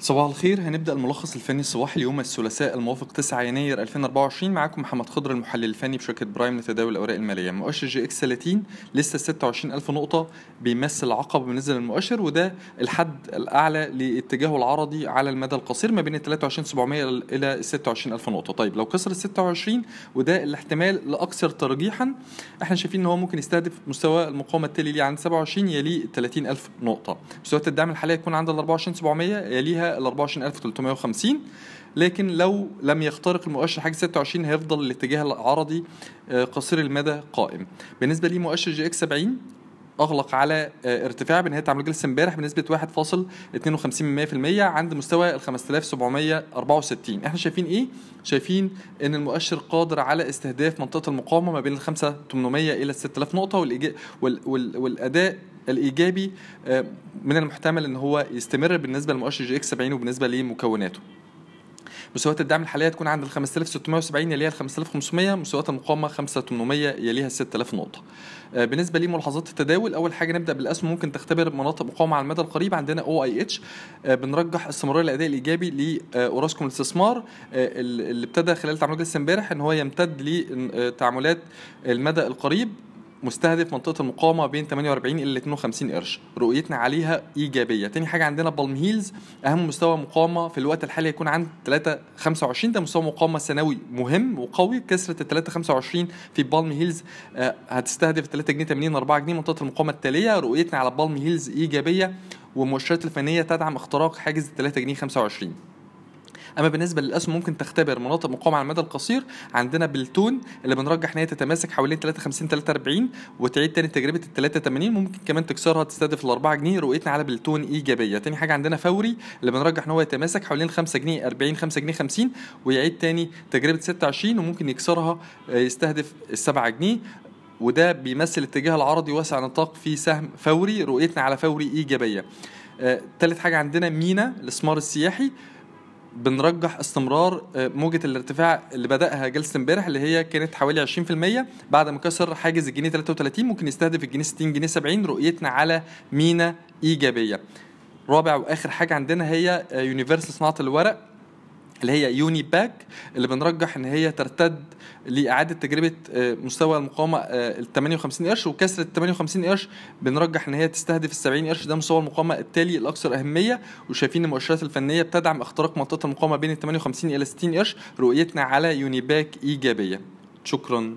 صباح الخير. هنبدأ الملخص الفني الصباحي اليوم الثلاثاء الموافق 9 يناير 2024 معاكم محمد خضر المحلل الفني بشركة برايم لتداول الأوراق المالية. مؤشر EGX 30 لسه 26000 نقطة بيمثل عقبة بالنسبة للمؤشر وده الحد الأعلى لاتجاهه العرضي على المدى القصير ما بين ال 23700 إلى 26000 نقطة. طيب لو كسر ال 26 وده الاحتمال الأكثر ترجيحا إحنا شايفين إن هو ممكن يستهدف مستوى المقاومة التالي ليه عند 27 يليه 30000 نقطة. مستويات الدعم الحالية يكون عند ال 24700 يليها ال 24350 لكن لو لم يخترق المؤشر حاجز 26 هيفضل الاتجاه العرضي آه، قصير المدى قائم. بالنسبة لي مؤشر EGX 70 أغلق على آه، ارتفاع بنهاية تعامل جلسة امبارح بنسبة 1.52% عند مستوى ال 5764 إحنا شايفين إيه؟ شايفين إن المؤشر قادر على استهداف منطقة المقاومة ما بين ال 5800 إلى 6000 نقطة والإيجا- وال- وال- والأداء الإيجابي آه، من المحتمل إن هو يستمر بالنسبة لمؤشر EGX 70 وبالنسبة لمكوناته. مستويات الدعم الحالية تكون عند ال 5670 يليها ال 5500 مستويات المقاومه 5800 يليها ال 6000 نقطة. آه، بالنسبة لملاحظات التداول أول حاجة نبدأ بالأسهم. ممكن تختبر مناطق مقاومة على المدى القريب. عندنا OIH. بنرجح استمرار الأداء الإيجابي لاوراسكوم الاستثمار آه، اللي ابتدى خلال تعاملات جلسة امبارح إن هو يمتد لتعاملات المدى القريب. مستهدف منطقة المقاومة بين 48 إلى 52 قرش. رؤيتنا عليها إيجابية. تاني حاجة عندنا بالم هيلز أهم مستوى مقاومة في الوقت الحالي يكون عند 3 25 ده مستوى مقاومة سنوي مهم وقوي. كسره ال 3 25 في بالم هيلز آه، هتستهدف 3 جنيه 80 4 جنيه. منطقة المقاومة التالية رؤيتنا على بالم هيلز إيجابية والمؤشرات الفنية تدعم اختراق حاجز 3 جنيه 25 أما بالنسبة للأسهم ممكن تختبر مناطق مقاومة على المدى القصير. عندنا بالتون اللي بنرجح إن هي تتماسك حوالين 53 43 وتعيد تاني تجربه ال 83 ممكن كمان تكسرها تستهدف ال 4 جنيه. رؤيتنا على بالتون إيجابية. تاني حاجة عندنا فوري اللي بنرجح إن هو يتماسك حوالين 5 جنيه 40 5 جنيه 50 ويعيد تاني تجربة 26 وممكن يكسرها آه، يستهدف ال 7 جنيه. وده بيمثل الاتجاه العرضي واسع نطاق في سهم فوري. رؤيتنا على فوري إيجابية. آه، تالت حاجة عندنا مينا الاستثمار السياحي. بنرجح استمرار آه، موجة الارتفاع اللي بدأها جلسة امبارح اللي هي كانت حوالي 20% بعد ما كسر حاجز الجنيه 33 ممكن يستهدف الجنيه 60 جنيه 70 رؤيتنا على مينا إيجابية. رابع وآخر حاجة عندنا هي يونيفرسال صناعة الورق. اللي هي يوني باك اللي بنرجح إن هي ترتد لإعادة تجربة آه، مستوى المقاومة آه، ال 58 قرش. وكسر ال 58 قرش بنرجح إن هي تستهدف ال 70 قرش. ده مستوى المقاومة التالي الأكثر أهمية. وشايفين المؤشرات الفنية بتدعم اختراق منطقة المقاومة بين ال 58 إلى 60 قرش رؤيتنا على يوني باك إيجابية. شكرا.